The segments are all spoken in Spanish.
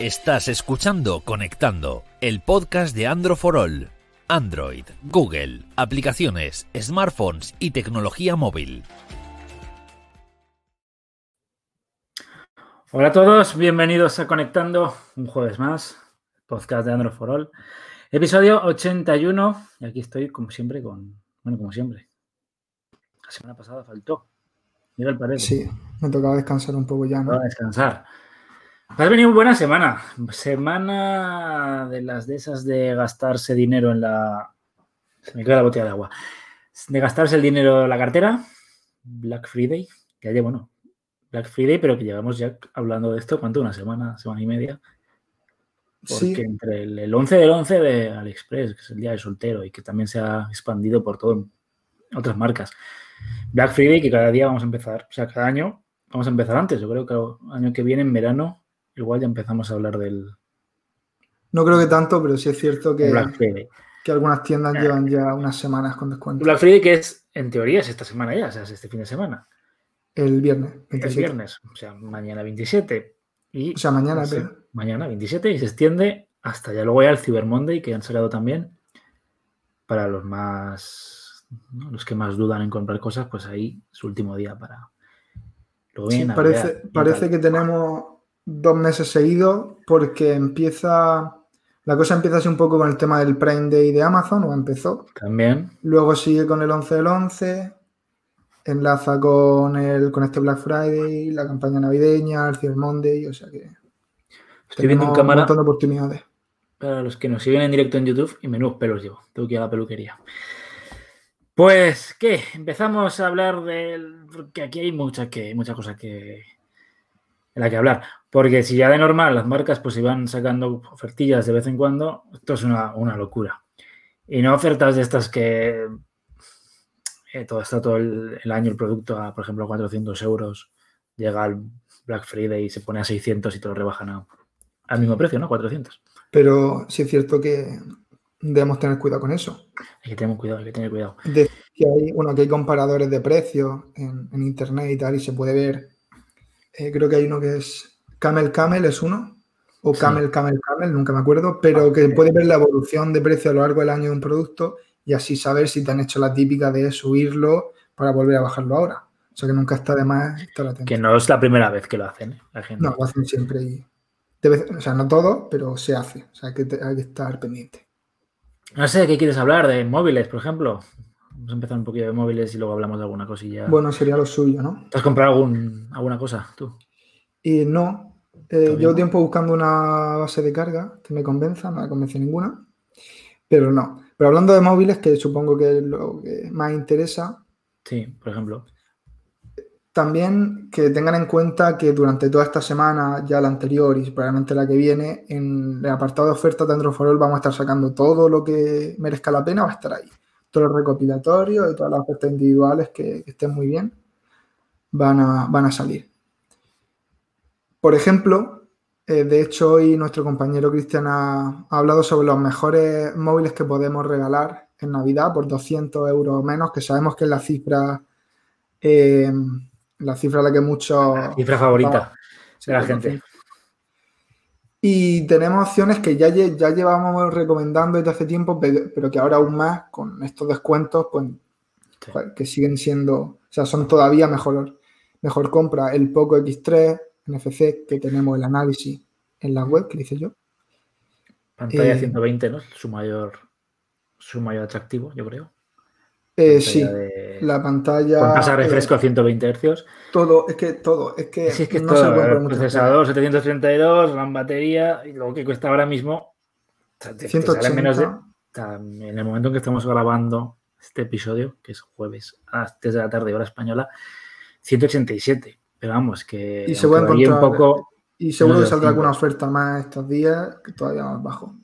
Estás escuchando Conectando, el podcast de Android for All. Android, Google, aplicaciones, smartphones y tecnología móvil. Hola a todos, bienvenidos a Conectando, un jueves más, podcast de Android for All. Episodio 81, y aquí estoy como siempre con, bueno, como siempre. La semana pasada faltó. Mira el Paredes. Sí, me tocaba descansar un poco ya, ¿no? Tocaba descansar. Has venido buena semana. Semana de las de esas de gastarse dinero en la. Se me queda la botella de agua. De gastarse el dinero en la cartera. Black Friday. Que ayer, bueno, Black Friday, pero que llevamos ya hablando de esto, ¿cuánto? Una semana, semana y media. Porque Sí. entre el, el 11 del 11 de AliExpress, que es el día del soltero y que también se ha expandido por todo otras marcas. Black Friday, que cada día vamos a empezar, o sea, cada año vamos a empezar antes. Yo creo que el año que viene, en verano, igual ya empezamos a hablar del No creo que tanto, pero sí es cierto que, Black Friday. que algunas tiendas llevan ya unas semanas con descuento. Black Friday, que es, en teoría, es esta semana ya, o sea, es este fin de semana. El viernes, Es 27. viernes, o sea, mañana 27. Y O sea, mañana, Sí, pero mañana 27 y se extiende hasta ya luego ya el Cyber Monday que han sacado también para los más ¿no? los que más dudan en comprar cosas pues ahí su último día para sí, viene parece, parece que tenemos dos meses seguidos porque empieza. La cosa empieza así un poco con el tema del Prime Day de Amazon, o empezó. también Luego sigue con el 11 del 11, enlaza con, el, con este Black Friday, la campaña navideña, el Cyber Monday, o sea que. estoy viendo en cámara Un montón de oportunidades. para los que nos siguen en directo en YouTube y menudos pelos llevo tengo que ir a la peluquería pues qué empezamos a hablar del porque aquí hay mucha que mucha cosa que en la que hablar. Porque si ya de normal las marcas pues iban sacando ofertillas de vez en cuando, esto es una, una locura. Y no ofertas de estas que eh, todo está todo el, el año el producto a, por ejemplo, a 400 euros, llega al Black Friday y se pone a 600 y te lo rebajan a- al mismo precio, ¿no? 400. Pero sí es cierto que debemos tener cuidado con eso. Hay que tener cuidado, hay que tener cuidado. Decir, que hay, bueno, que hay comparadores de precios en, en internet y tal, y se puede ver. Eh, creo que hay uno que es Camel Camel, es uno, o Sí. Camel Camel Camel, nunca me acuerdo, pero que puede ver la evolución de precio a lo largo del año de un producto y así saber si te han hecho la típica de subirlo para volver a bajarlo ahora. O sea que nunca está de más estar atento. Que no es la primera vez que lo hacen, ¿eh? La gente. No, lo hacen siempre y. de o sea, no todo, pero se hace. O sea, que te- hay que estar pendiente. No sé, ¿qué quieres hablar? ¿De móviles, por ejemplo? Vamos a empezar un poquito de móviles y luego hablamos de alguna cosilla. Bueno, sería lo suyo, ¿no? ¿Te has comprado algún, alguna cosa tú? Y no, eh, llevo tiempo buscando una base de carga que me convenza, no me convence ninguna, pero no. Pero hablando de móviles, que supongo que es lo que más interesa, Sí, por ejemplo. también que tengan en cuenta que durante toda esta semana, ya la anterior y probablemente la que viene, en el apartado de ofertas de Android for All vamos a estar sacando todo lo que merezca la pena, va a estar ahí. Todo el recopilatorio y todas las ofertas individuales que, que estén muy bien van a, van a salir. Por ejemplo, eh, de hecho hoy nuestro compañero Cristian ha, ha hablado sobre los mejores móviles que podemos regalar en Navidad por 200 euros o menos, que sabemos que es la cifra, eh, la cifra a la que muchos... Cifra favorita de la gente. 200. Y tenemos opciones que ya, ya llevábamos recomendando desde hace tiempo, pe- pero que ahora aún más, con estos descuentos, pues Sí. joder, que siguen siendo, o sea, son todavía mejor, mejor compra. El Poco X3 NFC, que tenemos el análisis en la web, que le hice yo. Pantalla Eh, 120, ¿no? Su mayor, su mayor atractivo, yo creo. Eh, Pantalla sí, de- la pantalla. Con tasa eh, refresco a 120 Hz. todo, es que todo, es que, Sí, es que no se todo, puede el poner mucho procesador 732, gran batería, y lo que cuesta ahora mismo, te- te sale 180. menos de, o sea, en el momento en que estamos grabando este episodio, que es jueves a las 3 de la tarde, hora española, 187. Pero vamos, que Y se puede varíe un encontrar- poco, Y seguro que saldrá 200. alguna oferta más estos días, que todavía más bajo.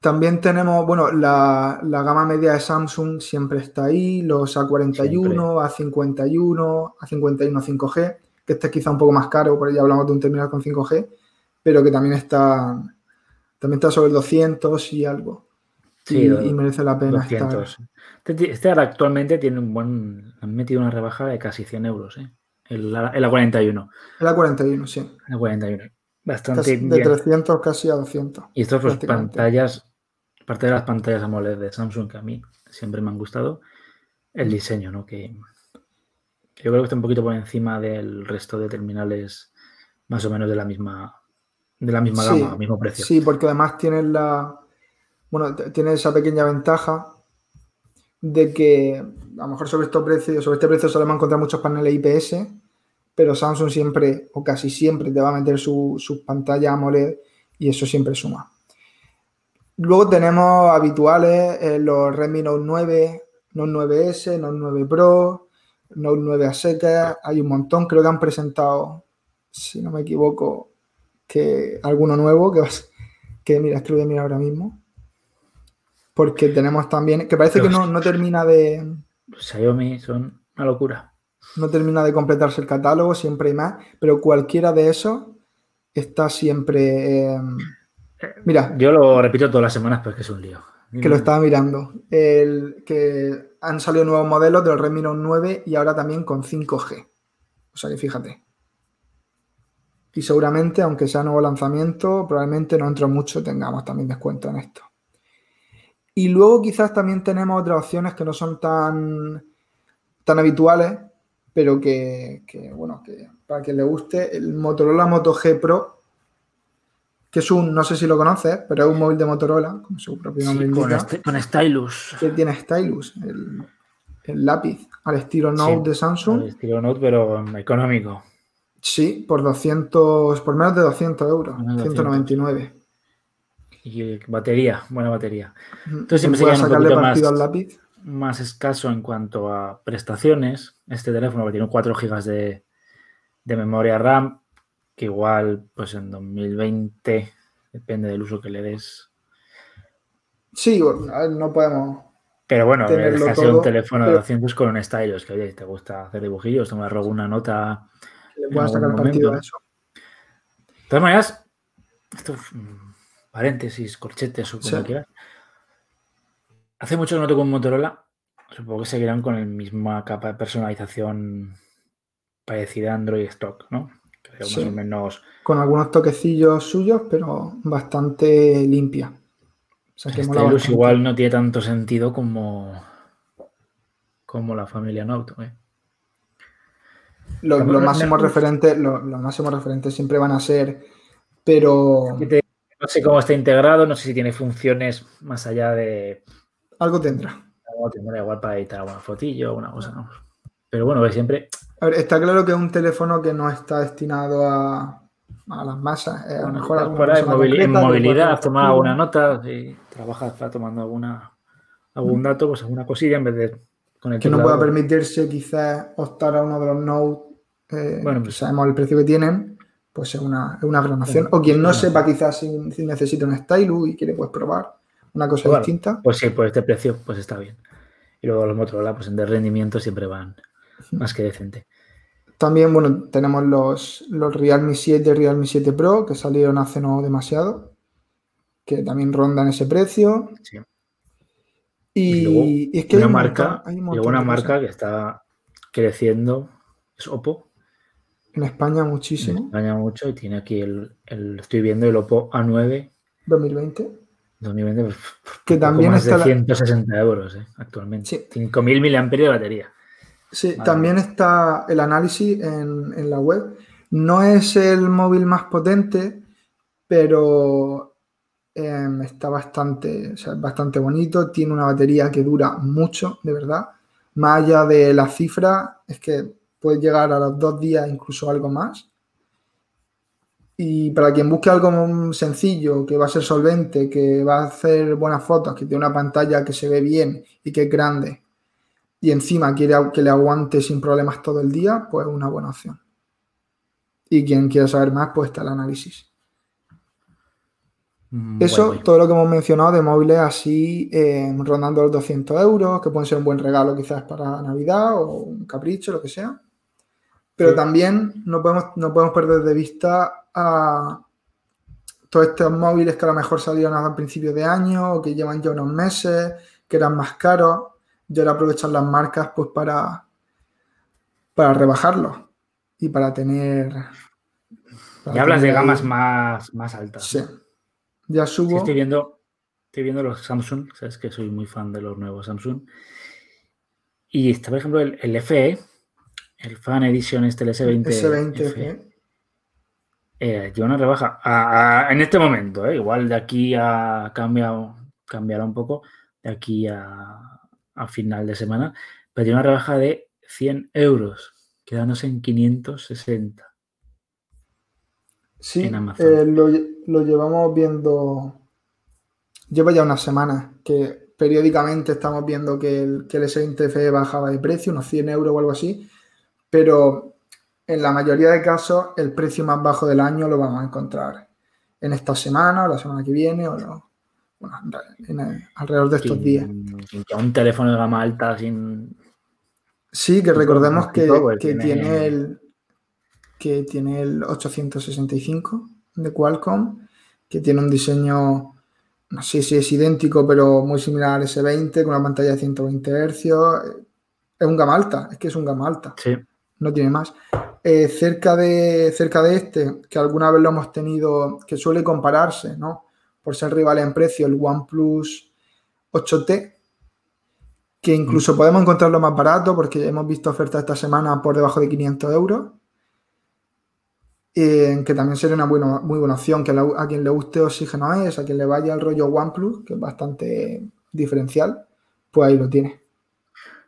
También tenemos, bueno, la, la gama media de Samsung siempre está ahí, los A41, A51, A51 5G, que este es quizá un poco más caro, porque ya hablamos de un terminal con 5G, pero que también está, también está sobre 200 y algo. Sí, y, y merece la pena 200. estar. Este, este ahora actualmente tiene un buen, han metido una rebaja de casi 100 euros, ¿eh? El, A- el A41. El A41, sí. El A41. bastante de bien. 300 casi a 200. Y estos pues pantallas, aparte de las pantallas AMOLED de Samsung que a mí siempre me han gustado, el diseño, ¿no? Que, que yo creo que está un poquito por encima del resto de terminales más o menos de la misma de la misma Sí, gama, mismo precio. Sí, porque además tienes la. Bueno, tiene esa pequeña ventaja de que a lo mejor sobre estos precios, sobre este precio solemos encontrar muchos paneles IPS, pero Samsung siempre, o casi siempre, te va a meter su- sus pantallas AMOLED y eso siempre suma. Luego tenemos habituales eh, los Redmi Note 9, Note 9S, Note 9 Pro, Note 9 a secas, hay un montón, creo que han presentado, si no me equivoco, que alguno nuevo que, que mira, es que lo voy a mirar ahora mismo. Porque tenemos también, que parece que no, no termina de Xiaomi son una locura. no termina de completarse el catálogo, siempre hay más, pero cualquiera de esos está siempre. eh, mira, Yo lo repito todas las semanas, pero es que es un lío. que lo estaba mirando. El, que han salido nuevos modelos del Redmi Note 9 y ahora también con 5G. O sea que fíjate. Y seguramente, aunque sea nuevo lanzamiento, probablemente no dentro de mucho tengamos también descuento en esto. Y luego quizás también tenemos otras opciones que no son tan, tan habituales, pero que, que, bueno, que para quien le guste, el Motorola Moto G Pro, que es un, no sé si lo conoces, pero es un móvil de Motorola, como su propio Sí, nombre con, indica este- con Stylus. que tiene stylus, el, el lápiz al estilo Note Sí, de Samsung. al estilo Note, pero económico. Sí, por 200, por menos de 200 euros, Menos de 199. Y batería, buena batería. Entonces siempre se un sacarle poquito partido más- al lápiz. Más escaso en cuanto a prestaciones. Este teléfono que tiene 4 GB de, de memoria RAM, que igual, pues en 2020, depende del uso que le des. Sí, bueno, no podemos. Pero bueno, es casi un todo, teléfono de pero- 200 con un stylus, que oye, si te gusta hacer dibujillos, me robo una nota. Le puedas sacar partido a eso. De todas maneras, esto es, paréntesis, corchetes o como Sí. quieras. Hace mucho que no toco un Motorola. Supongo que seguirán con la misma capa de personalización parecida a Android Stock, ¿no? Creo Sí. más o menos. Con algunos toquecillos suyos, pero bastante limpia. O sea, que bastante. igual no tiene tanto sentido como, como la familia Note. ¿eh? Los, los máximos referentes, los, los máximos referentes siempre van a ser, pero No sé cómo está integrado, no sé si tiene funciones más allá de. algo tendrá. algo tendrá igual para editar alguna fotillo, alguna cosa, ¿no? Pero bueno, siempre A ver, está claro que es un teléfono que no está destinado a, a las masas. eh, a lo mejor en que pueda movilidad, tomar alguna nota, si trabajas para tomando alguna, algún dato, pues alguna cosilla en vez de con el que no pueda permitirse quizás optar a uno de los Note, eh, Bueno, pues- sabemos el precio que tienen, pues es una, es una gran opción. O quien no sepa quizás si, si necesita un stylus y quiere pues probar una cosa Bueno, distinta. Pues sí, por este precio, pues está bien. Y luego los Motorola, pues en de rendimiento siempre van más que decente. También, bueno, tenemos los, los Realme 7 y Realme 7 Pro que salieron hace no demasiado, que también rondan ese precio. Sí. Y, Y luego, y es que hay una un marca, montón- hay un una marca cosas. que está creciendo, es Oppo, En España en muchísimo. España mucho, y tiene aquí el, el- estoy viendo el Oppo A9 2020. 2020, pues, Que también más está de la- 160 euros eh, actualmente. Sí. 5.000 mAh de batería. Sí, Vale. también está el análisis en, en la web. No es el móvil más potente, pero em, está bastante, o sea, es bastante bonito. Tiene una batería que dura mucho, de verdad. Más allá de la cifra, es que puede llegar a los dos días, incluso algo más. Y para quien busque algo sencillo, que va a ser solvente, que va a hacer buenas fotos, que tiene una pantalla que se ve bien y que es grande, y encima quiere que le aguante sin problemas todo el día, pues es una buena opción. Y quien quiera saber más, pues está el análisis. Mm, Eso, guay, guay. todo lo que hemos mencionado de móviles así, eh, rondando los 200 euros, que pueden ser un buen regalo quizás para Navidad o un capricho, lo que sea. Pero Sí. también no podemos, no podemos perder de vista a todos estos móviles que a lo mejor salieron a principios de año o que llevan ya unos meses, que eran más caros, y ahora aprovechan las marcas pues para, para rebajarlos y para tener, ya hablas de gamas más, más altas. Sí. Ya subo. estoy viendo, estoy viendo los Samsung, sabes que soy muy fan de los nuevos Samsung. Y está, por ejemplo, el, FE, el Fan Edition, este, el S20. S20 FE. Eh, lleva una rebaja. en este momento, eh, igual de aquí a cambiado, cambiará un poco, de aquí a, a final de semana, pero lleva una rebaja de 100 euros, quedándose en 560. Sí, eh, lo, lo, llevamos viendo. Lleva ya unas semanas que periódicamente estamos viendo que el, que el S20FE bajaba de precio, unos 100 euros o algo así, pero en la mayoría de casos el precio más bajo del año lo vamos a encontrar en esta semana o la semana que viene o bueno, alrededor de estos días. Un teléfono de gama alta sin... Sí, que recordemos que, tiene... el que tiene el 865 de Qualcomm, que tiene un diseño, no sé si es idéntico, pero muy similar al S20, con una pantalla de 120 Hz. Es un gama alta, es que es un gama alta. Sí. No tiene más. Eh, cerca, de, cerca de este, que alguna vez lo hemos tenido, que suele compararse, ¿no? Por ser rival en precio, el OnePlus 8T, que incluso podemos encontrarlo más barato porque hemos visto ofertas esta semana por debajo de 500 euros. Eh, que también sería una buena, muy buena opción, que a quien le guste Oxígeno es, a quien le vaya el rollo OnePlus, que es bastante diferencial, pues ahí lo tiene.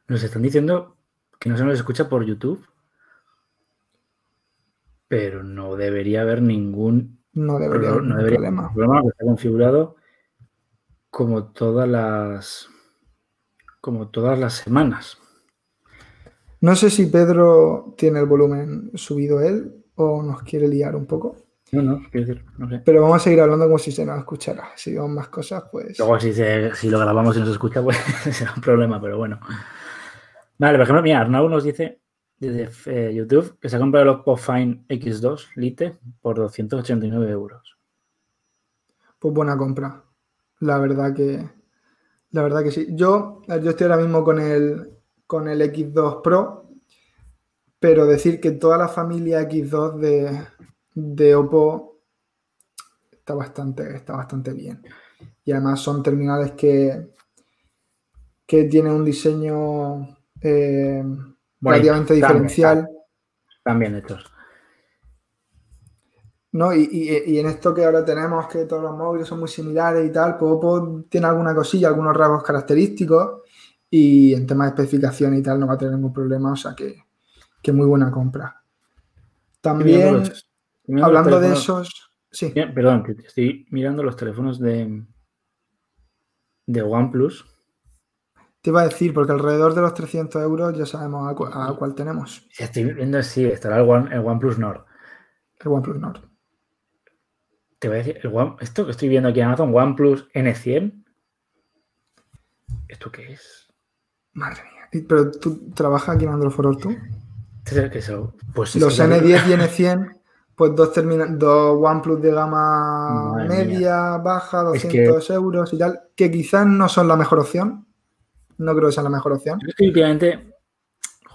Nos están diciendo que no se nos escucha por YouTube pero no debería haber ningún no debería haber problema. problema está configurado como todas las como todas las semanas. No sé si Pedro tiene el volumen subido él o nos quiere liar un poco. No, no, quiero decir, no sé. Pero vamos a seguir hablando como si se nos escuchara. Si vemos más cosas, pues. Luego, si, si lo grabamos y nos escucha, pues será un problema, pero bueno. Vale, por ejemplo, mira, Arnau nos dice desde eh, YouTube que se ha comprado el Oppo Fine X2 Lite por 289 euros. Pues buena compra. La verdad que. La verdad que sí. Yo, yo estoy ahora mismo con el, con el X2 Pro, pero decir que toda la familia X2 de, de Oppo está bastante, está bastante bien. Y además son terminales que, que tienen un diseño eh, relativamente diferencial. También hechos. ¿no? Y, en esto que ahora tenemos, que todos los móviles son muy similares y tal, pues Oppo tiene alguna cosilla, algunos rasgos característicos y en tema de especificación y tal no va a tener ningún problema, o sea que, que muy buena compra. También, hablando de esos... Sí. Perdón, estoy mirando los teléfonos de, de OnePlus te iba a decir, porque alrededor de los 300 euros ya sabemos a, cuál tenemos. Si estoy viendo, sí, estará el, One, el OnePlus Nord. El OnePlus Nord. Te voy a decir, esto que estoy viendo aquí en Amazon, OnePlus N100. ¿Esto qué es? Madre mía. ¿Pero tú trabajas aquí en Android for All tú? Pues Los N10 y N100, pues dos, dos OnePlus de gama media, baja, 200 euros y tal, que quizás no son la mejor opción no creo que sea la mejor opción. últimamente.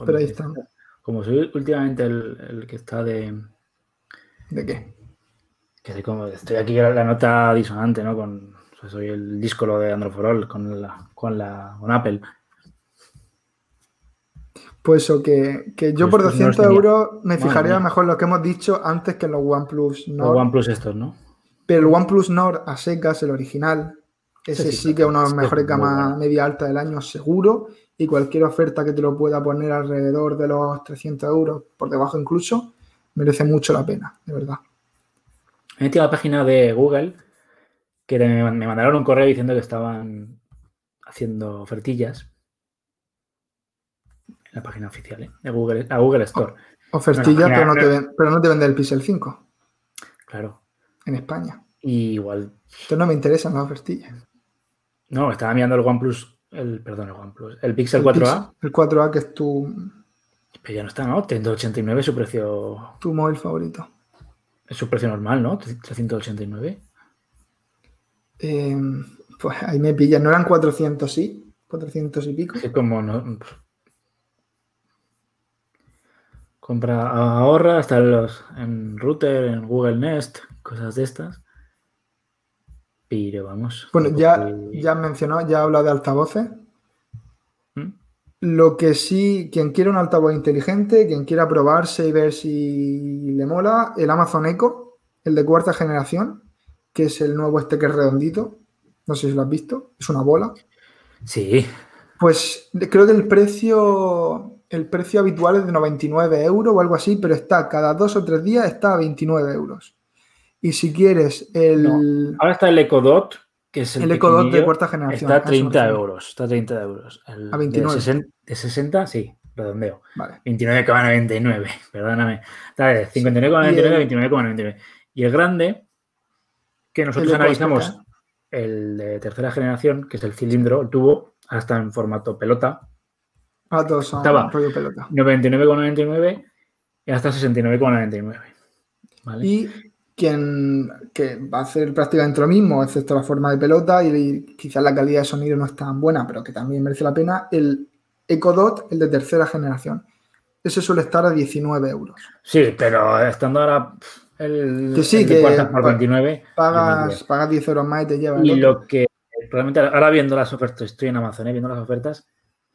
pero ahí está. Como soy últimamente el, que está de. ¿De qué? Que como, estoy aquí la, nota disonante, ¿no? Con, soy el disco de Android for All con la, con la con Apple. Pues eso, que, yo pues por 200 euros me fijaría mejor lo que hemos dicho antes que los OnePlus Nord. Los OnePlus estos, ¿no? Pero el OnePlus Nord a secas, el original, ese sí, que es uno de los mejores gamas media alta del año, seguro. Y cualquier oferta que te lo pueda poner alrededor de los 300 euros, por debajo incluso, merece mucho la pena, de verdad. Me metí a la página de Google que me mandaron un correo diciendo que estaban haciendo ofertillas. En la página oficial, ¿eh? De Google, a Google Store. Ofertillas, pero, no te pero no te vende el Pixel 5. Claro. En España. Y igual. Entonces no me interesan las ofertillas. No, estaba mirando el OnePlus, el, perdón, el OnePlus, el Pixel 4A. el 4A que es tu... Pero ya no está, ¿no? 389 es su precio... Tu móvil favorito. Es su precio normal, ¿no? 389. Eh, pues ahí me pillan. ¿No eran 400 sí? 400 y pico. Es como no... Compra, ahorra hasta los, en router, en Google Nest, cosas de estas. Pero vamos. Bueno, ya, ya mencionó, ya habla de altavoces. ¿Mm? Lo que sí, quien quiere un altavoz inteligente, quien quiera probarse y ver si le mola, el Amazon Echo, el de cuarta generación, que es el nuevo este que es redondito. No sé si lo has visto. Es una bola. Sí. Pues creo que el precio el precio habitual es de 99 euros o algo así, pero está cada dos o tres días está a 29 euros. Y si quieres el... Ahora está el EcoDot, que es el, el EcoDot de cuarta generación. Está a 30 euros. Está a 30 euros. a 29. De 60, sí, redondeo. Vale. 29,99, perdóname. Está de 59,99 29,99. Y el grande, que nosotros analizamos, el de tercera generación, que es el cilindro, el tubo, hasta en formato pelota, a ah, todos son Estaba rollo pelota. 99,99 y hasta 69,99. ¿vale? Y quien que va a hacer prácticamente lo mismo, excepto la forma de pelota y, quizás la calidad de sonido no es tan buena, pero que también merece la pena, el EcoDot, el de tercera generación. Ese suele estar a 19 euros. Sí, pero estando ahora el, que sí, que por 29, pagas, pagas 10 euros más y te lleva. Y lo que realmente ahora viendo las ofertas, estoy en Amazon, ¿eh? viendo las ofertas,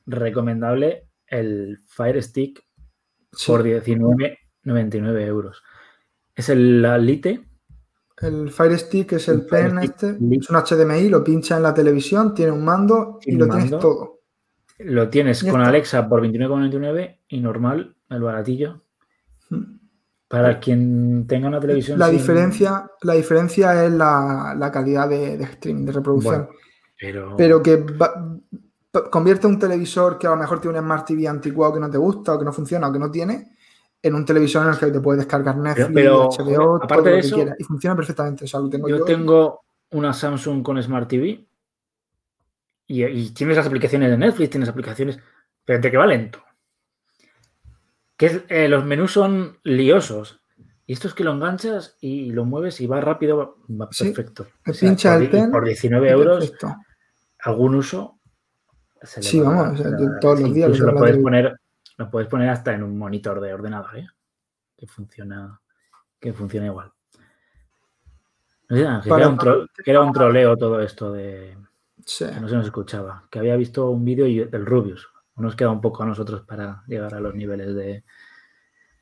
recomendable el Fire Stick por 19,99 euros. Es el Lite. El Fire Stick es el, pen este, es un HDMI, lo pincha en la televisión, tiene un mando y lo tienes todo. Lo tienes con Alexa por 29,99 y normal, el baratillo. Hmm. Para quien tenga una televisión. La, diferencia, la diferencia es la, calidad de, streaming, de reproducción. pero... pero que convierte un televisor que a lo mejor tiene un Smart TV anticuado que no te gusta o que no funciona o que no tiene en un televisor en el que te puedes descargar Netflix, HBO, aparte de eso, Y funciona perfectamente. tengo yo, tengo una Samsung con Smart TV y, tienes las aplicaciones de Netflix, tienes aplicaciones, pero te que va lento. Que eh, los menús son liosos. Y esto es que lo enganchas y lo mueves y va rápido, va perfecto. pincha el. Por 19 euros, algún uso Sí, vamos, todos los días. Lo puedes, poner, lo puedes poner hasta en un monitor de ordenador, ¿eh? Que funciona, que funciona igual. que, era un troleo todo esto de... Que no se nos escuchaba. Que había visto un vídeo del Rubius. Nos queda un poco a nosotros para llegar a los niveles de...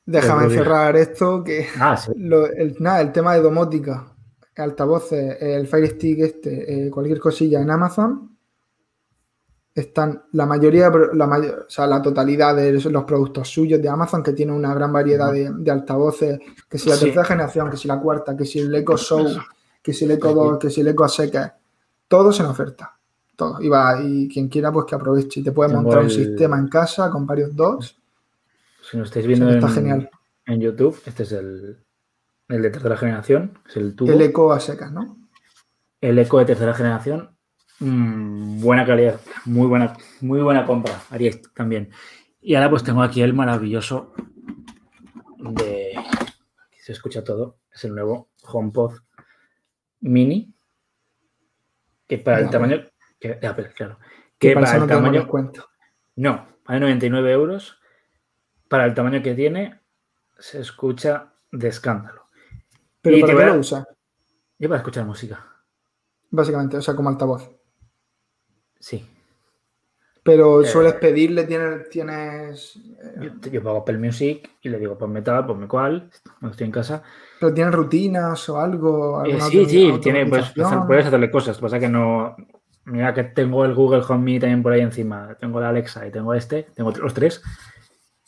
Déjame cerrar esto, que ah, sí. el, nada, el tema de domótica, altavoces, el Fire Stick este, eh, cualquier cosilla en Amazon, están la mayoría, la o sea, la totalidad de los productos suyos de Amazon, que tiene una gran variedad de, altavoces, que si la tercera generación, que si la cuarta, que si el Eco Show, que si el Eco 2, que si el Eco Seca, todos en oferta. Todo. Y, va, y quien quiera, pues que aproveche. Y te puedes montar un sistema en casa con varios dos. Si no estáis viendo está en, genial. en YouTube, este es el, el de tercera generación, es el tubo. El Eco a secas, ¿no? El Eco de tercera generación Mm, buena calidad, muy buena, muy buena compra, haría también. Y ahora pues tengo aquí el maravilloso de... Aquí se escucha todo, es el nuevo HomePod Mini, que para el tamaño... Que, claro. Que, para, el tamaño... Cuento. No, vale 99 euros. Para el tamaño que tiene, se escucha de escándalo. ¿Pero para qué lo usa? Yo para escuchar música. Básicamente, o sea, como altavoz. Sí. Pero eh, sueles pedirle, tienes. tienes eh, yo, pago Apple Music y le digo, ponme tal, ponme cual, cuando estoy en casa. ¿Pero tienes rutinas o algo? Eh, sí, sí, tiene, pues, puedes hacerle cosas. Pasa que no. Mira que tengo el Google Home Mini también por ahí encima. Tengo la Alexa y tengo este, tengo los tres.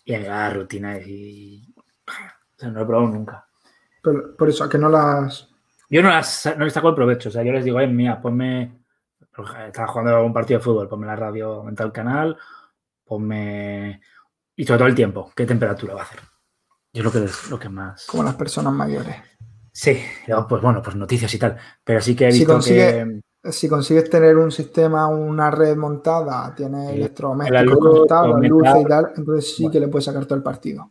Y hay la rutina y. O sea, no lo he probado nunca. Pero, por eso, que no las. Yo no las no les saco el provecho. O sea, yo les digo, ay, mira, ponme estaba jugando un partido de fútbol, ponme la radio, aumenta el canal, ponme. Y todo el tiempo, qué temperatura va a hacer. Yo creo que es lo que más. Como las personas mayores. Sí, pues bueno, pues noticias y tal. Pero sí que he visto si que. Si consigues tener un sistema, una red montada, tiene electrodomésticos conectados, luces y tal, entonces sí que le puedes sacar todo el partido.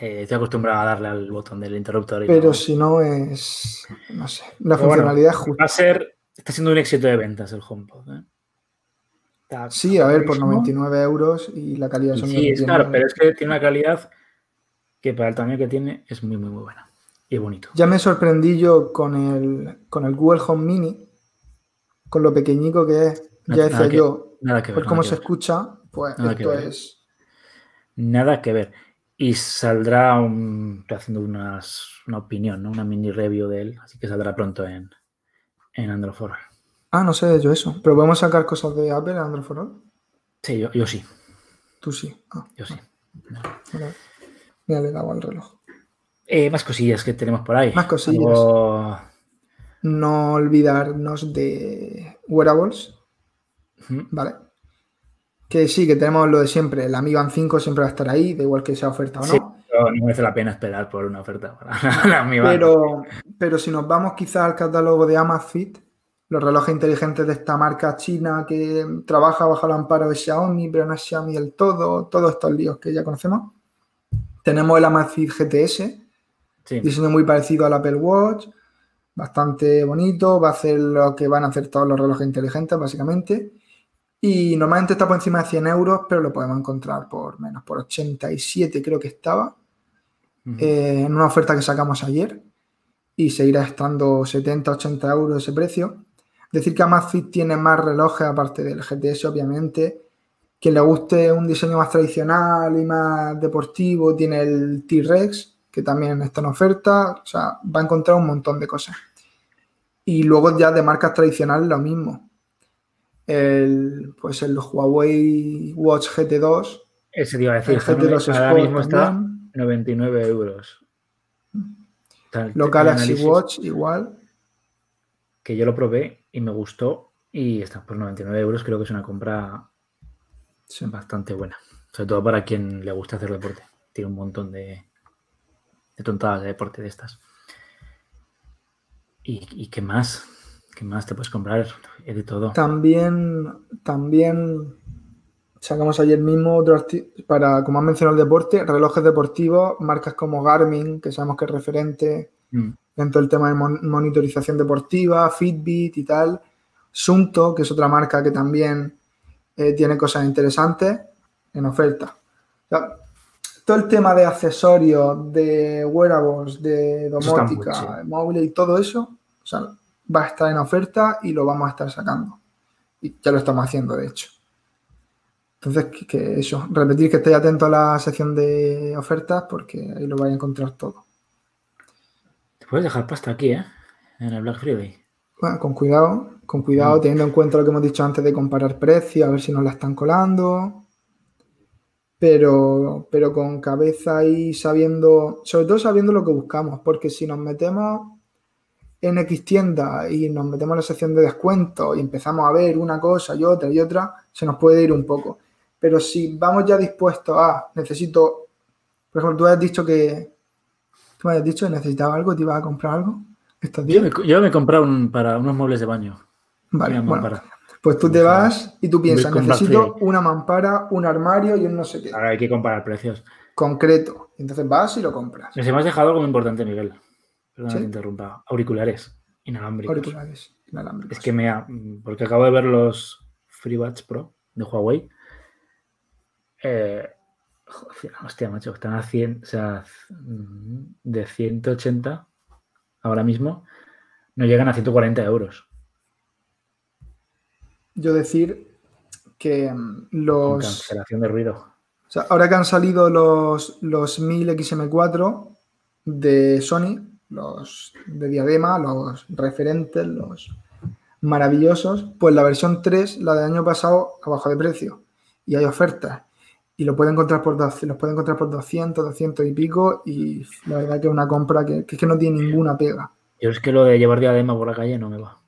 Eh, estoy acostumbrado a darle al botón del interruptor. Pero si no es. No sé. La funcionalidad es justa. Va a ser Está siendo un éxito de ventas el HomePod. ¿eh? sí, a ver, por 99 euros y la calidad son Sí, es claro, pero es que tiene una calidad que para el tamaño que tiene es muy, muy, muy buena y bonito. Ya me sorprendí yo con el, con el Google Home Mini, con lo pequeñico que es. Ya decía yo, nada que ver, por cómo se ver. escucha, pues Nada esto es. Nada que ver. Y saldrá un, estoy haciendo unas, una opinión, ¿no? una mini review de él, así que saldrá pronto en, en Android for All. Ah, no sé yo eso. Pero podemos sacar cosas de Apple en Android for All. Sí, yo, yo sí, Tú sí. Ah, yo sí. Mira, le dado al reloj. Eh, más cosillas que tenemos por ahí. Más cosillas. Algo- No olvidarnos de wearables. ¿vale? Que sí, que tenemos lo de siempre. El Mi Band 5 siempre va a estar ahí, da igual que sea oferta o no. Sí, no merece la pena esperar por una oferta para Mi. Pero, pero si nos vamos quizás al catálogo de Amazfit, los relojes inteligentes de esta marca china que trabaja bajo el amparo de Xiaomi, pero no es Xiaomi del todo, todos estos líos que ya conocemos. Tenemos el Amazfit GTS, Sí. diseño muy parecido al Apple Watch, bastante bonito, va a hacer lo que van a hacer todos los relojes inteligentes, básicamente. Y normalmente está por encima de 100 euros, pero lo podemos encontrar por menos, por 87 creo que estaba Eh, en una oferta que sacamos ayer y seguirá estando 70-80 euros ese precio. Decir que Amazfit tiene más relojes aparte del GTS, obviamente. Quien le guste un diseño más tradicional y más deportivo, tiene el T-Rex, que también está en oferta. O sea, va a encontrar un montón de cosas. Y luego ya de marcas tradicionales lo mismo. El, pues el Huawei Watch GT2, Ese te iba a decir, el está GT2 nueve- ahora Sport mismo está. 99 euros. Tal- el Galaxy Watch igual. Que yo lo probé y me gustó y está por 99 euros. Creo que es una compra Sí. bastante buena. Sobre todo para quien le gusta hacer deporte. Tiene un montón de, de tontadas de deporte de estas. ¿Y, y qué más? ¿Qué más te puedes comprar? Hay de todo. También, también sacamos ayer mismo otro para, como has mencionado el deporte, relojes deportivos, marcas como Garmin, que sabemos que es referente Mm. dentro del tema de mon- monitorización deportiva, Fitbit y tal. Sunto, que es otra marca que también eh, tiene cosas interesantes en oferta. O sea, todo el tema de accesorios, de wearables, de domótica, móviles y todo eso, o sea, va a estar en oferta y lo vamos a estar sacando. Y ya lo estamos haciendo, de hecho. Entonces, que, que eso, repetir que estéis atentos a la sección de ofertas porque ahí lo vais a encontrar todo. Te puedes dejar pasta aquí, ¿eh? En el Black Friday. Bueno, con cuidado, con cuidado, Mm. teniendo en cuenta lo que hemos dicho antes de comparar precios, a ver si nos la están colando. Pero, pero con cabeza y sabiendo, sobre todo sabiendo lo que buscamos, porque si nos metemos en X tienda y nos metemos en la sección de descuento y empezamos a ver una cosa y otra y otra, se nos puede ir un poco. Pero si vamos ya dispuestos a, necesito, por ejemplo, tú has dicho que, tú me has dicho que necesitabas algo, te ibas a comprar algo estos Yo días. me, yo me he comprado un- para unos muebles de baño. Vale, bueno, pues tú te vas y tú piensas, necesito una mampara, un armario y un no sé qué, Ahora hay que comparar precios. concreto. Entonces vas y lo compras. Se me has dejado algo muy importante, Miguel. Perdona ¿Sí? que te interrumpa. Auriculares inalámbricos. Auriculares inalámbricos. Es que me ha... Porque acabo de ver los FreeBuds Pro de Huawei. Eh, joder, hostia, macho, están a 100, o sea, de 180 ahora mismo, no llegan a 140 euros. Yo decir que mm, Con los... cancelación de ruido. o sea, ahora que han salido los, los 1000 XM4 de Sony, los de diadema, los referentes, los maravillosos, pues la versión 3, la del año pasado, abajo de precio. Y hay ofertas. Y lo puede encontrar por, 200, los puede encontrar por 200, 200 y pico. Y la verdad que es una compra que, que es que no tiene ninguna pega. Yo es que lo de llevar diadema por la calle no me va.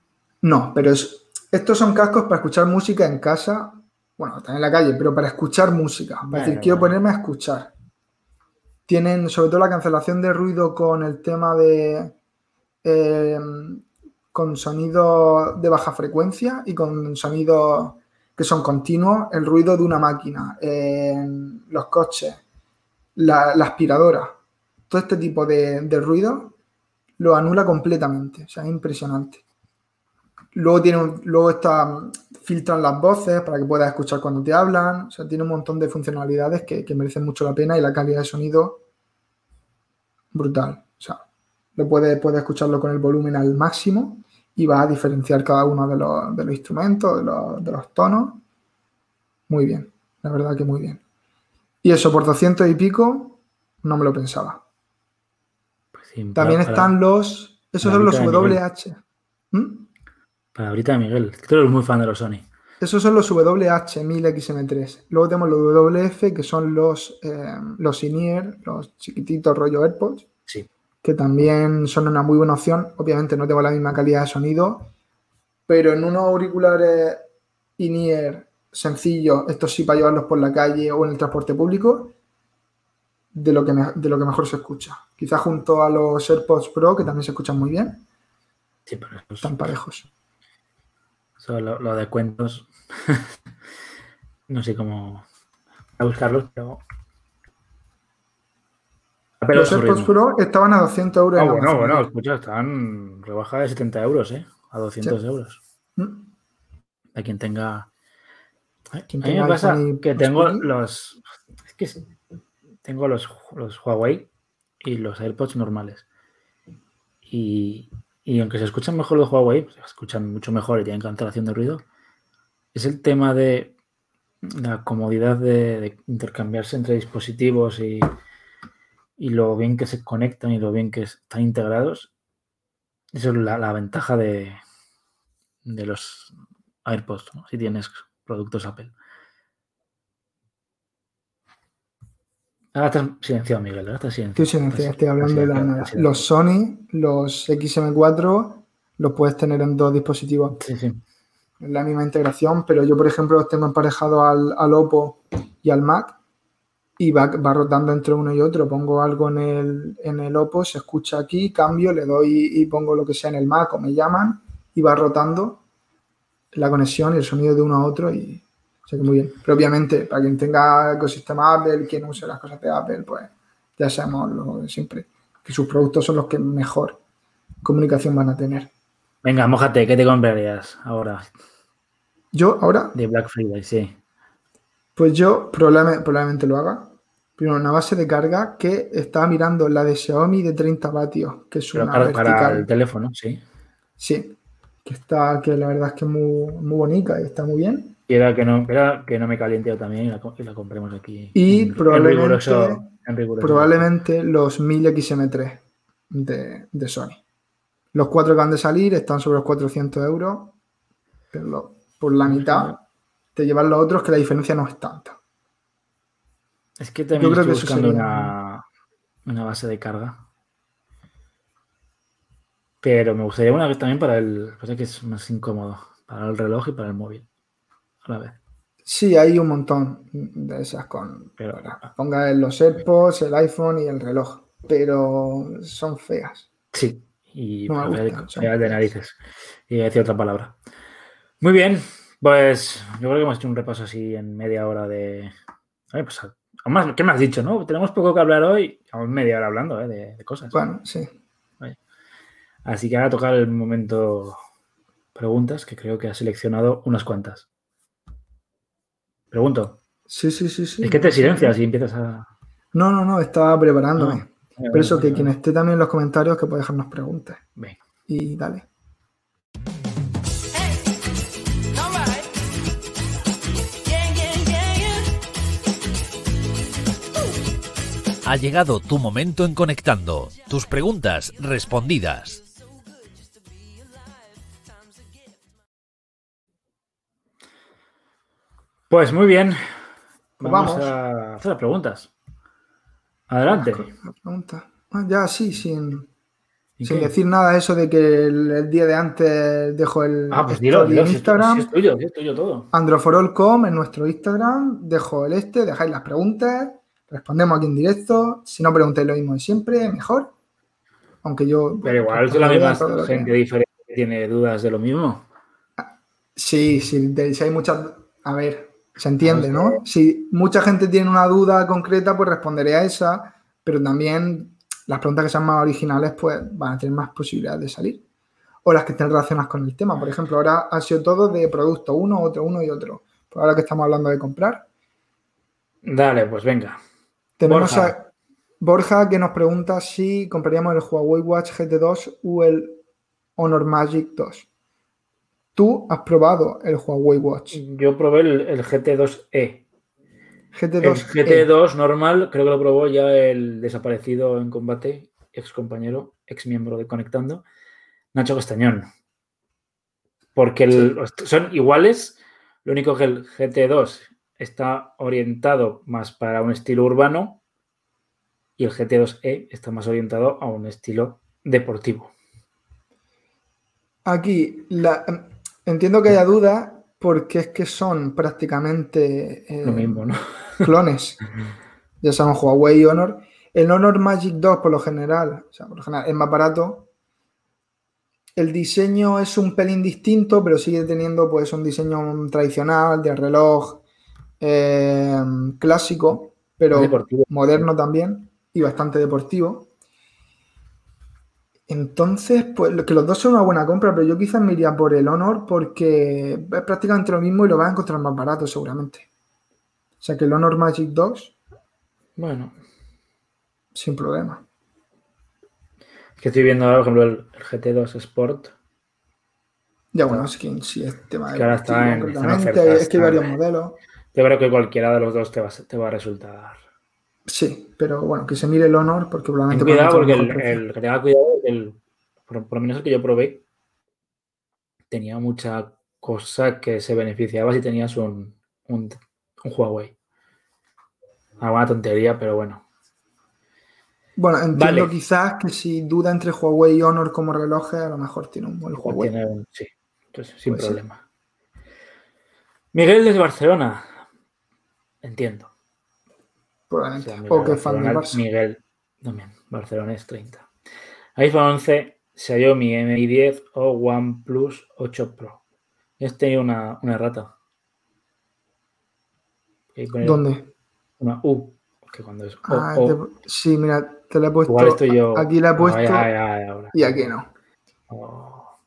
No, pero es, estos son cascos para escuchar música en casa, bueno, también en la calle, pero para escuchar música. Para Vale, decir, quiero vale. ponerme a escuchar. Tienen sobre todo la cancelación de ruido con el tema de. eh, con sonido de baja frecuencia y con sonidos que son continuos, el ruido de una máquina, los coches, la, aspiradora, todo este tipo de, ruido lo anula completamente. O sea, es impresionante. Luego tiene luego está, filtran las voces para que puedas escuchar cuando te hablan. O sea, tiene un montón de funcionalidades que, que merecen mucho la pena y la calidad de sonido brutal. O sea, lo puedes, puedes escucharlo con el volumen al máximo y vas a diferenciar cada uno de los, de los instrumentos, de los, de los tonos. Muy bien, la verdad que muy bien. Y eso, por 200 y pico, no me lo pensaba. Pues sí, También para- están los. Esos son los. WH. ¿Mm? Para ahorita, Miguel. Tú eres muy fan de los Sony. Esos son los WH-1000XM3. Luego tenemos los WF, que son los, eh, los in-ear, los chiquititos rollo AirPods. Que también son una muy buena opción. Obviamente no tengo la misma calidad de sonido, pero en unos auriculares in-ear sencillos, estos sí para llevarlos por la calle o en el transporte público, de lo que, me- de lo que mejor se escucha. Quizás junto a los AirPods Pro, que también se escuchan muy bien, Sí, es- están parejos. eso lo, lo de cuentos. no sé cómo a buscarlos, pero. Pero Los AirPods. Pro estaban a 200 euros. Ah, en bueno, bueno, escucha, están rebaja de 70 euros, ¿eh? A 200 euros. Mm. A quien tenga. ¿eh? Quien a mí me pasa y que tengo los. Es que sí, tengo los, los Huawei y los AirPods normales. Y, y aunque se escuchan mejor los Huawei, pues, se escuchan mucho mejor y tienen cancelación de ruido, es el tema de la comodidad de, de intercambiarse entre dispositivos y, y lo bien que se conectan y lo bien que están integrados. Eso es la, la ventaja de, de los AirPods, ¿no? si tienes productos Apple. Ahora estás silenciado, Miguel. Ahora estás silenciado. Estoy silenciado, estoy hablando de la. Los Sony, los XM4, los puedes tener en dos dispositivos. Sí, sí. La misma integración, pero yo, por ejemplo, los tengo emparejados al, al Oppo y al Mac y va, va rotando entre uno y otro. Pongo algo en el, en el Oppo, se escucha aquí, cambio, le doy y pongo lo que sea en el Mac o me llaman y va rotando la conexión y el sonido de uno a otro y o sea que muy bien. Pero obviamente, para quien tenga ecosistema Apple, quien use las cosas de Apple, pues ya sabemos lo de siempre, que sus productos son los que mejor comunicación van a tener. Venga, mójate, ¿qué te comprarías ahora Yo ahora de Black Friday? Sí. Pues yo probablemente, probablemente lo haga. Primero, una base de carga que estaba mirando la de Xiaomi de 30 vatios, que es Pero una para, para vertical. el teléfono, sí. Sí, que está, que la verdad es que es muy, muy bonita y está muy bien. Y era que no, era que no me caliente también y la, y la compremos aquí. Y en- en probablemente- riguroso- en riguroso. Probablemente los 1000 XM3 de, de Sony. Los cuatro que van de salir están sobre los 400 euros, pero lo- por la mitad te llevan los otros que la diferencia no es tanta. Es que también Yo creo estoy que buscando sería- una, una base de carga. Pero me gustaría una que también para el. Pasa que es más incómodo. Para el reloj y para el móvil. A la vez. Sí, hay un montón de esas con, Pero Ponga en los AirPods, el iPhone y el reloj. Pero son feas. sí. Y No me feas de- gustan, son feas de feas. narices. Y decía otra palabra. Muy bien. Pues yo creo que hemos hecho un repaso así en media hora de. Ay, pues, aún más, ¿Qué me has dicho, no? Tenemos poco que hablar hoy. Llevamos media hora hablando ¿eh? de, de cosas. Bueno, sí. Así que ahora toca el momento preguntas, que creo que has seleccionado unas cuantas. Pregunto. Sí, sí, sí, sí. Es que te silencias y empiezas a. No, no, no, estaba preparándome. No. Por eso que quien esté también en los comentarios que puede dejarnos preguntas. Venga. Y dale. Ha llegado tu momento en Conectando. Tus preguntas respondidas. Pues muy bien. Pues Vamos, vamos. a hacer las preguntas. Adelante. La pregunta. Ah, ya, sí, sin, ¿Y sin decir nada eso de que el, el día de antes dejo el Ah, pues dilo, dilo, en si Instagram. si es tuyo, si es tuyo todo. Androforol.com en nuestro Instagram. Dejo el este, dejáis las preguntas. Respondemos aquí en directo. Si no preguntáis lo mismo de siempre, mejor. Aunque yo. Pero igual es la misma gente diferente tiene dudas de lo mismo. Sí, sí, si hay muchas. A ver, se entiende, ¿no? Si mucha gente tiene una duda concreta, pues responderé a esa, pero también las preguntas que sean más originales, pues van a tener más posibilidades de salir. O las que estén relacionadas con el tema. Por ejemplo, ahora ha sido todo de producto, uno, otro, uno y otro. Pues ahora que estamos hablando de comprar, Dale, pues venga. Tenemos Borja. a. Borja que nos pregunta si compraríamos el Huawei Watch GT2 o el Honor Magic 2. Tú has probado el Huawei Watch Yo probé el, el GT2E. El GT2. GT2 normal, creo que lo probó ya el desaparecido en combate, ex compañero, ex miembro de Conectando, Nacho Castañón. Porque el- son iguales, lo único que el GT2 está orientado más para un estilo urbano y el GT2E está más orientado a un estilo deportivo. Aquí la- entiendo que haya dudas porque es que son prácticamente eh, Lo mismo, ¿no? clones. Ya sabemos Huawei y Honor. El Honor Magic 2 por lo general, o sea, por lo general es más barato. El diseño es un pelín distinto, pero sigue teniendo pues un diseño tradicional de reloj eh, clásico, pero Deportivo. moderno también y bastante deportivo. Entonces, pues que los dos son una buena compra, pero yo quizás me iría por el Honor porque es prácticamente lo mismo y lo vas a encontrar más barato seguramente. O sea que el Honor Magic 2, Bueno, sin problema. es que estoy viendo ahora, por ejemplo, el, el GT2 Sport. Ya bueno, es que sí es tema de Que ahora está en- en oferta, es que hay varios modelos. Yo creo que cualquiera de los dos te va, a- te va a resultar. Sí, pero bueno, que se mire el Honor porque Ten probablemente cuidado pueda porque el, el que tenga cuidado, el, por, por lo menos el que yo probé, tenía mucha cosa que se beneficiaba si tenías un, un, un Huawei. Alguna tontería, pero bueno. Bueno, entiendo Vale. quizás que si duda entre Huawei y Honor como relojes, a lo mejor tiene un buen Huawei. Tiene un- sí, entonces, sin Pues sí. problema. Miguel desde Barcelona. Entiendo. Probablemente. O sea, o Miguel, que fan del Barça. Miguel, también, Barcelona es 30. iPhone 11, Xiaomi Mi 10 o OnePlus 8 Pro. Has tenido una, una rata. ¿Dónde? Una U. Que cuando es O, Ah, O, te- sí, mira, te la he puesto. igual estoy yo. Aquí la he puesto Ay, ay, ay, ahora. y aquí no. Oh.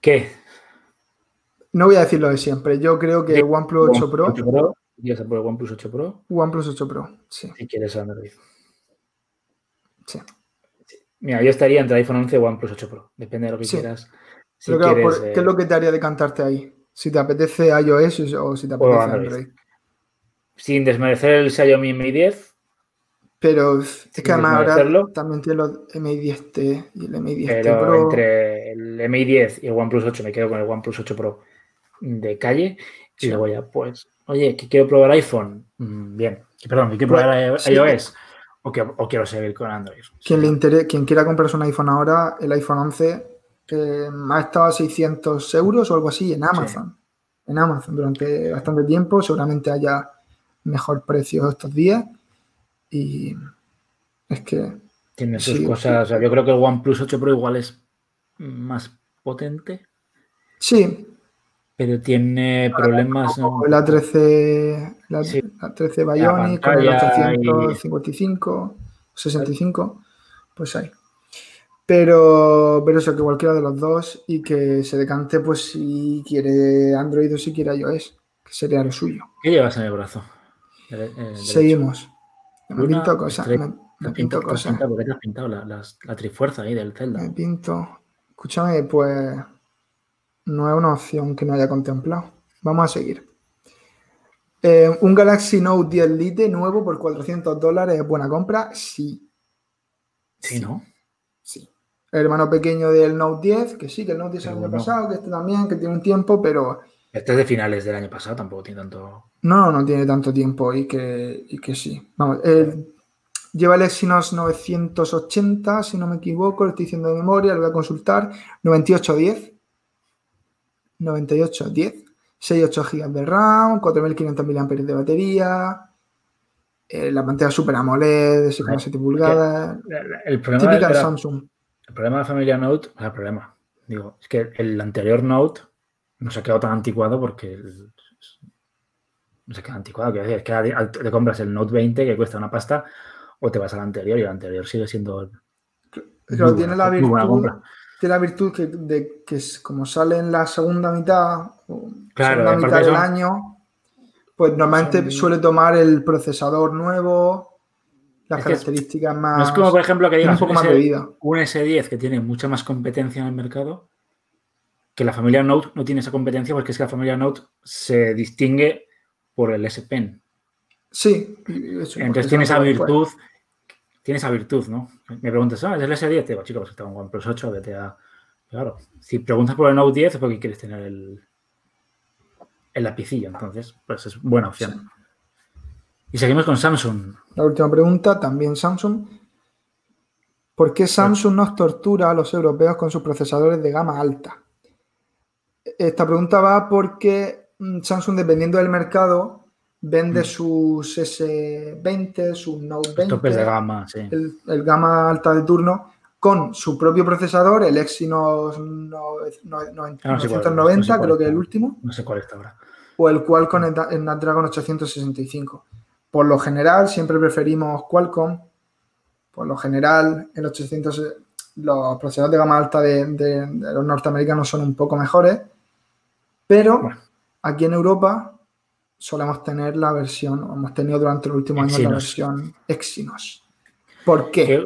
¿Qué? No voy a decir lo de siempre. Yo creo que Sí, OnePlus 8 Pro, 8 Pro. ¿Quieres por el OnePlus 8 Pro? OnePlus 8 Pro, sí, Si quieres Android. sí. Mira, yo estaría entre iPhone 11 y OnePlus 8 Pro. Depende de lo que Sí. quieras. Si Pero claro, quieres, por- eh, ¿qué es lo que te haría decantarte ahí? Si te apetece iOS o si te apetece Android. Android. sin desmerecer el Xiaomi Mi 10, Pero es que además ahora también tiene los MI10T y el MI10T pero Pro. entre el Mi 10 y el OnePlus 8 me quedo con el OnePlus 8 Pro de calle. Y Sí. luego ya, pues, oye, que quiero probar iPhone. Mm, bien. Que, Perdón, que quiero probar sí. iOS. O, que, o quiero seguir con Android. Quien, le intere- quien quiera comprarse un iPhone ahora, el iPhone 11 eh, ha estado a 600 euros o algo así en Amazon. En Amazon durante bastante tiempo. Seguramente haya mejor precio estos días. Y es que Tiene sus Sí. cosas. o sea, yo creo que el OnePlus 8 Pro igual es más potente, sí, pero tiene problemas. ¿no? la 13, la, Sí. la 13 Bionic con el pantalla y- 855, 65, pues hay. Pero, pero eso, que cualquiera de los dos y que se decante, pues si quiere Android o si quiere iOS, que sería lo suyo. ¿Qué llevas en el brazo? El- el derecho. Seguimos. Me pinto cosas, me, me ¿Te has pinto cosas. pintado? ¿Por qué te has pintado la, las- la trifuerza ahí del Zelda? Me pinto. Escúchame, pues no es una opción que no haya contemplado. Vamos a seguir. Eh, un Galaxy Note 10 Lite nuevo por 400 dólares es buena compra. Sí, Sí, ¿no? sí. El hermano pequeño del Note 10, que sí, que el Note 10 el Pero año pasado, que este también, que tiene un tiempo, pero Este es de finales del año pasado, tampoco tiene tanto. no, no tiene tanto tiempo y que, y que sí. Vamos, el- lleva el Exynos 980, si no me equivoco, lo estoy diciendo de memoria, lo voy a consultar. 9810. 9810. 68 GB de RAM, 4500 mAh de batería. eh, la pantalla Super AMOLED de 6,7 pulgadas. El problema, Típica de la, Samsung. el problema de la familia Note, o sea, el problema, digo, es que el anterior Note no se ha quedado tan anticuado porque el- no se queda anticuado. Quiero decir, es que te compras el Note 20 que cuesta una pasta o te vas al anterior y el anterior sigue siendo. Muy tiene la virtud, tiene la virtud que, de que es como sale en la segunda mitad, o Claro, segunda mitad del son- año, pues normalmente son- suele tomar el procesador nuevo, las Es que es- características más. No es como, por ejemplo, que digas un poco más S- de vida. un S10 que tiene mucha más competencia en el mercado, que la familia Note no tiene esa competencia porque es que la familia Note se distingue por el S Pen. Sí. eso, Entonces tiene esa puedo después. Tiene esa virtud, ¿no? Me preguntas, ah, ¿es el S10? Te digo, chico, pues está un OnePlus 8, vete a... Claro, si preguntas por el Note 10 es porque quieres tener el, el lapicillo, entonces, pues es buena opción. Y seguimos con Samsung. La última pregunta, también Samsung. ¿Por qué Samsung nos tortura a los europeos con sus procesadores de gama alta? Esta pregunta va porque mm, Samsung, dependiendo del mercado, vende Mm. sus S20, sus Note Los 20, topes de gama, sí. el, el gama alta de turno, con su propio procesador, el Exynos no- no- no- Ah, no sé cuál- 990, no sé cuál creo que está. el último No sé cuál está ahora. o el Qualcomm en en Snapdragon 865. Por lo general, siempre preferimos Qualcomm. Por lo general, el 800, los procesadores de gama alta de, de- de los norteamericanos son un poco mejores. Pero Bueno. aquí en Europa solemos tener la versión, o hemos tenido durante los últimos años la versión Exynos. ¿Por qué?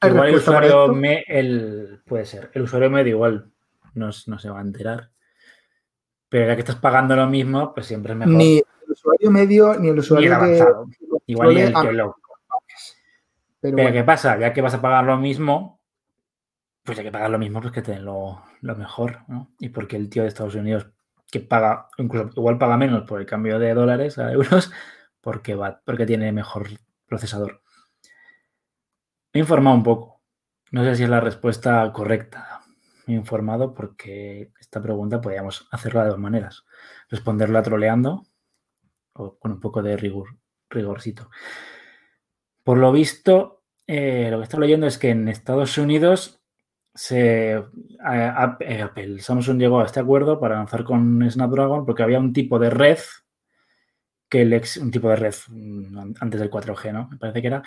¿Hay igual el usuario me, el, puede ser. El usuario medio igual no, se va a enterar. Pero ya que estás pagando lo mismo, pues siempre es mejor. Ni el usuario medio ni el Ni usuario el que- avanzado. Igual ni el que lo. Pero Pero bueno, ¿qué pasa? Ya que vas a pagar lo mismo, pues ya que pagas lo mismo, pues que te den lo, lo mejor, ¿no? Y porque el tío de Estados Unidos que paga, incluso igual paga menos por el cambio de dólares a euros, porque va, porque tiene mejor procesador. Me he informado un poco. No sé si es la respuesta correcta. He informado porque esta pregunta podíamos hacerla de dos maneras. Responderla troleando o con un poco de rigor, rigorcito. Por lo visto, eh, lo que estoy leyendo es que en Estados Unidos eh, Apple, Samsung llegó a este acuerdo para lanzar con Snapdragon porque había un tipo de red que el un tipo de red mm, an- antes del 4G, ¿no? Me parece que era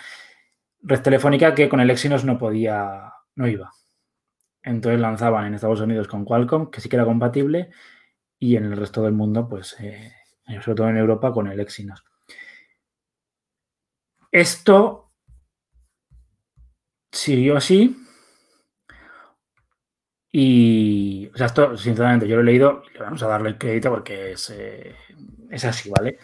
red telefónica que con el Exynos no podía, no iba. Entonces lanzaban en Estados Unidos con Qualcomm, que sí que era compatible, y en el resto del mundo, pues, eh, sobre todo en Europa, con el Exynos. Esto siguió así. Y, o sea, esto, sinceramente, yo lo he leído y vamos a darle el crédito porque es, eh, es así, ¿vale?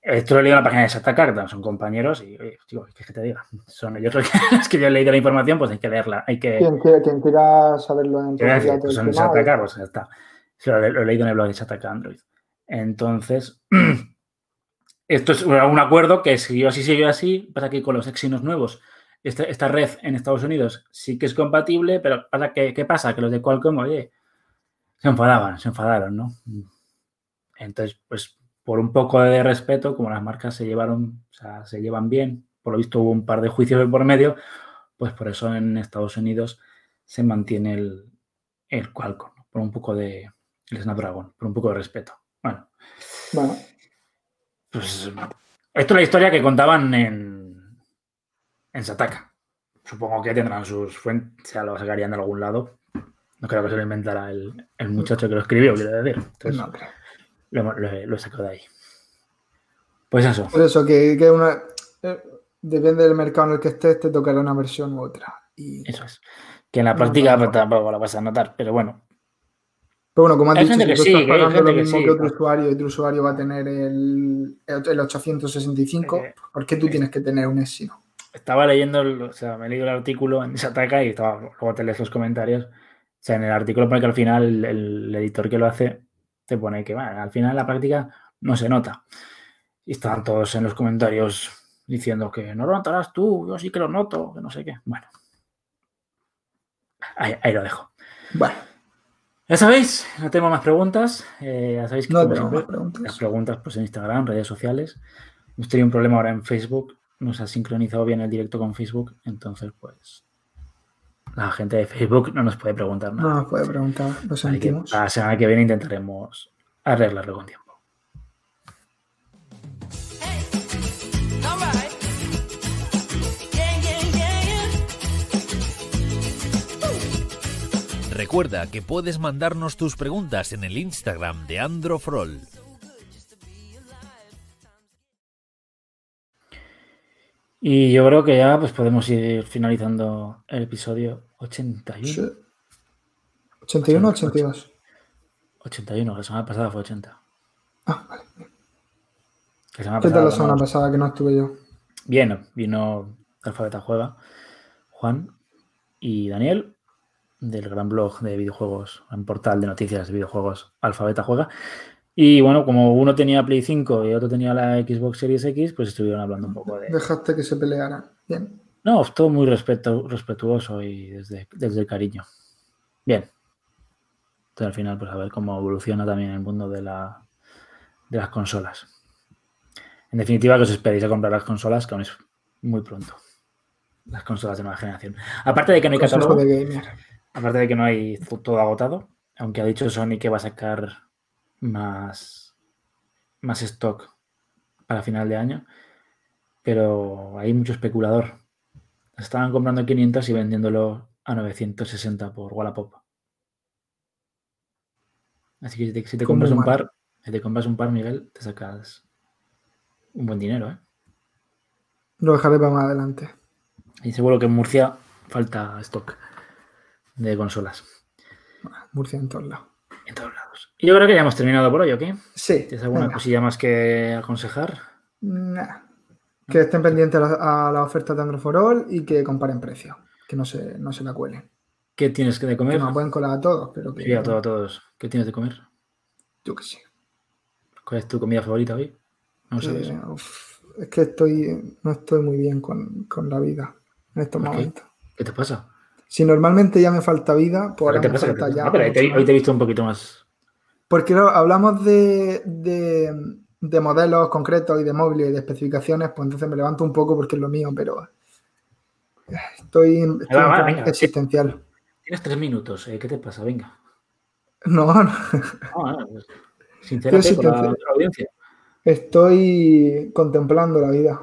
Esto lo he leído en la página de Sataka, que también son compañeros, y, oye, tío, ¿qué que te diga? Son ellos los que, yo he leído la información, pues hay que leerla, hay que... quien, quiera, quien quiera saberlo en ¿Qué voy a decir? Pues en tema, Shataka, pues ya está. Lo, lo he leído en el blog de Shataka Android. Entonces, esto es un acuerdo que siguió así, siguió así. Pasa que con los Exynos nuevos, esta, esta red en Estados Unidos sí que es compatible, pero pasa que, ¿qué pasa? Que los de Qualcomm, oye, se enfadaban, se enfadaron, ¿no? Entonces, pues por un poco de respeto, como las marcas se llevaron, o sea, se llevan bien, por lo visto hubo un par de juicios por medio, pues por eso en Estados Unidos se mantiene el, el Qualcomm, ¿no? por un poco de el Snapdragon, por un poco de respeto. Bueno, Bueno, pues esto es la historia que contaban en, en Sataka. Supongo que tendrán sus fuentes, o sea, lo sacarían de algún lado. No creo que se lo inventara el, el muchacho que lo escribió, quiero decir. Entonces, no creo. lo, lo- lo he sacado de ahí. Pues eso. Por eso, que, que una, eh, depende del mercado en el que estés, te tocará una versión u otra. Y, Eso es. Que en la No, práctica no, pues, no. tampoco la vas a notar, pero bueno. pero bueno, como has Hay dicho, gente si que tú sí, estás que pagando lo gente que mismo sí, que otro claro. usuario y otro usuario va a tener el, el 865, Eh, ¿por qué tú tienes que tener un Exynos? Estaba leyendo, o sea, me he leído el artículo en Sataka y estaba, luego te lees los comentarios. O sea, en el artículo pone que al final el, el editor que lo hace te pone que, bueno, al final en la práctica no se nota. Y estaban todos en los comentarios diciendo que no lo notarás tú, yo sí que lo noto, que no sé qué. Bueno. Ahí, ahí lo dejo. Bueno, Ya sabéis, no tengo más preguntas. eh, ya sabéis que no más las preguntas. preguntas pues en Instagram, redes sociales. Hemos tenido un problema ahora en Facebook. Nos ha sincronizado bien el directo con Facebook. Entonces, pues la gente de Facebook no nos puede preguntar No nada. nos puede preguntar, lo sentimos. la semana que viene intentaremos arreglarlo con tiempo. Recuerda que puedes mandarnos tus preguntas en el Instagram de Androfrol. Y yo creo que ya pues podemos ir finalizando el episodio 81. Sí. 81 o 82. 81, la semana pasada fue 80. Ah, vale. ¿Qué tal la semana pasada que no estuve yo? Bien, vino Alfabeta Juega, Juan y Daniel, del gran blog de videojuegos, un portal de noticias de videojuegos Alfabeta Juega. Y bueno, como uno tenía Play 5 y otro tenía la Xbox Series X, pues estuvieron hablando un poco de... Dejaste que se pelearan. Bien. No, todo muy respetu- respetuoso y desde, desde el cariño. Bien. Entonces al final, pues a ver cómo evoluciona también el mundo de, la, de las consolas. En definitiva, que os esperéis a comprar las consolas, que aún es muy pronto. Las consolas de nueva generación. Aparte de que no hay catálogo, aparte de que no hay todo agotado, aunque ha dicho Sony que va a sacar más, más stock para final de año, pero hay mucho especulador. Estaban comprando 500 y vendiéndolo a 960 por Wallapop. Así que si te, si te Como compras un par, si te compras un par, Miguel, te sacas un buen dinero, ¿eh? Lo dejaré para más adelante. Y seguro que en Murcia falta stock de consolas Murcia en todos lados. en todos lados. Yo creo que ya hemos terminado por hoy, ¿o qué? Sí. ¿Tienes alguna venga. cosilla más que aconsejar? Nah. Que estén pendientes a la, oferta de Android for All y que comparen precios. Que no se, no se la cuelen. ¿Qué tienes que de Que comer? nos pueden colar a todos, pero que Sí, a todos. ¿Qué tienes de comer? yo que sé. ¿Cuál es tu comida favorita hoy? No sabes. Eh, uf, es que estoy, no estoy muy bien con, con la vida en estos ¿Por qué? momentos. ¿Qué te pasa? Si normalmente ya me falta vida, pues ¿Qué ahora te me pasa? ¿Qué te falta ya. Ah, pero hoy te, mucho hoy te he visto un poquito más. Porque claro, hablamos de, de, de modelos concretos y de móviles y de especificaciones, pues entonces me levanto un poco porque es lo mío, pero estoy, estoy venga. existencial. Tienes tres minutos. eh, ¿Qué te pasa? Venga. No, no, pues, sincérate sí con la, te- con la audiencia. estoy contemplando la vida.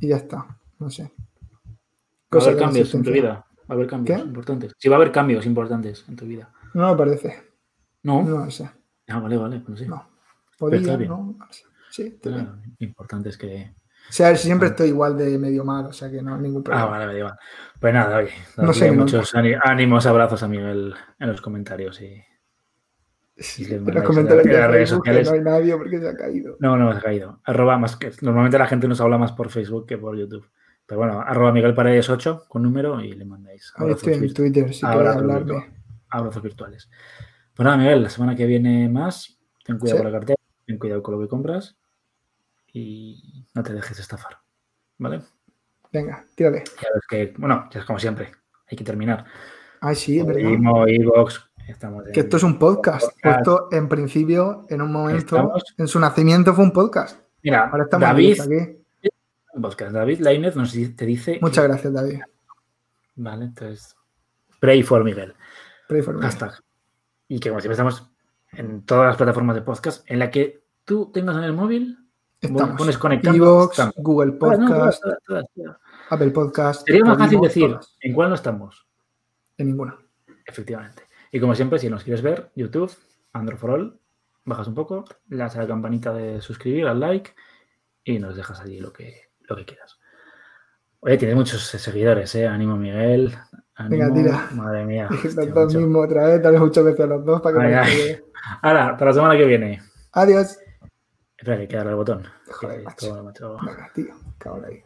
Y ya está, no sé. Va a haber cambios en tu vida. Va a haber cambios ¿Qué? importantes. Sí, va a haber cambios importantes en tu vida. No me parece, No. no sé. Ah, vale, vale. Pues sí. No. Sí. Ah, importante es que. O sea, siempre estoy igual de medio mal, o sea que no hay ningún Ah, problema. vale, vale, vale. Pues nada, oye. No sé, muchos ánimos, abrazos a Miguel en los comentarios y. Sí, en mandáis los comentarios en de las redes sociales. no hay nadie porque se ha caído. No, no, se ha caído. Arroba más que. Normalmente la gente nos habla más por Facebook que por YouTube. Pero bueno, arroba Miguel Paredes 8 con número y le mandáis abrazos, estoy en Twitter, si queréis hablarme. abrazos virtuales. Pues nada, Miguel, la semana que viene más. Ten cuidado Sí. con la cartera, ten cuidado con lo que compras y no te dejes estafar. ¿Vale? Venga, tírale. Ya ves que, bueno, ya es como siempre, hay que terminar. Ay, sí, es verdad. Imo, Evox, estamos en- Que esto es un podcast. Podcast. Esto, en principio, en un momento, Estamos- en su nacimiento fue un podcast. Mira, Ahora estamos David, aquí. podcast, David Lainez nos te dice. Muchas que- gracias, David. Vale, entonces. Pray for Miguel. Pray for me. Hashtag. Y que como siempre estamos en todas las plataformas de podcast en la que tú tengas en el móvil. Estamos. pones conectando, Evox, estamos. Google no, todas, Podcast, todas. Apple Podcast. Sería más fácil decir todas. en cuál no estamos. En ninguna. Efectivamente. Y como siempre, si nos quieres ver, YouTube, Android for All, bajas un poco, le das a la campanita de suscribir, al like y nos dejas allí lo que, lo que quieras. Oye, tienes muchos seguidores, ¿eh? Ánimo, Miguel. Venga, tira. Madre mía. Mismos otra vez, dale muchas veces a los dos para que ay. que- Ahora, para la semana que viene. Adiós. Espera, que hay que darle al botón. Joder, macho. Venga, tío, cabrón ahí.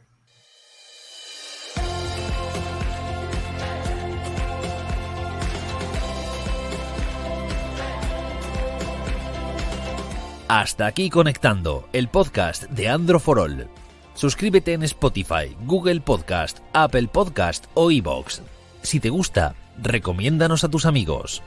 Hasta aquí conectando el podcast de Andro for All. Suscríbete en Spotify, Google Podcast, Apple Podcast o iBox. Si te gusta, recomiéndanos a tus amigos.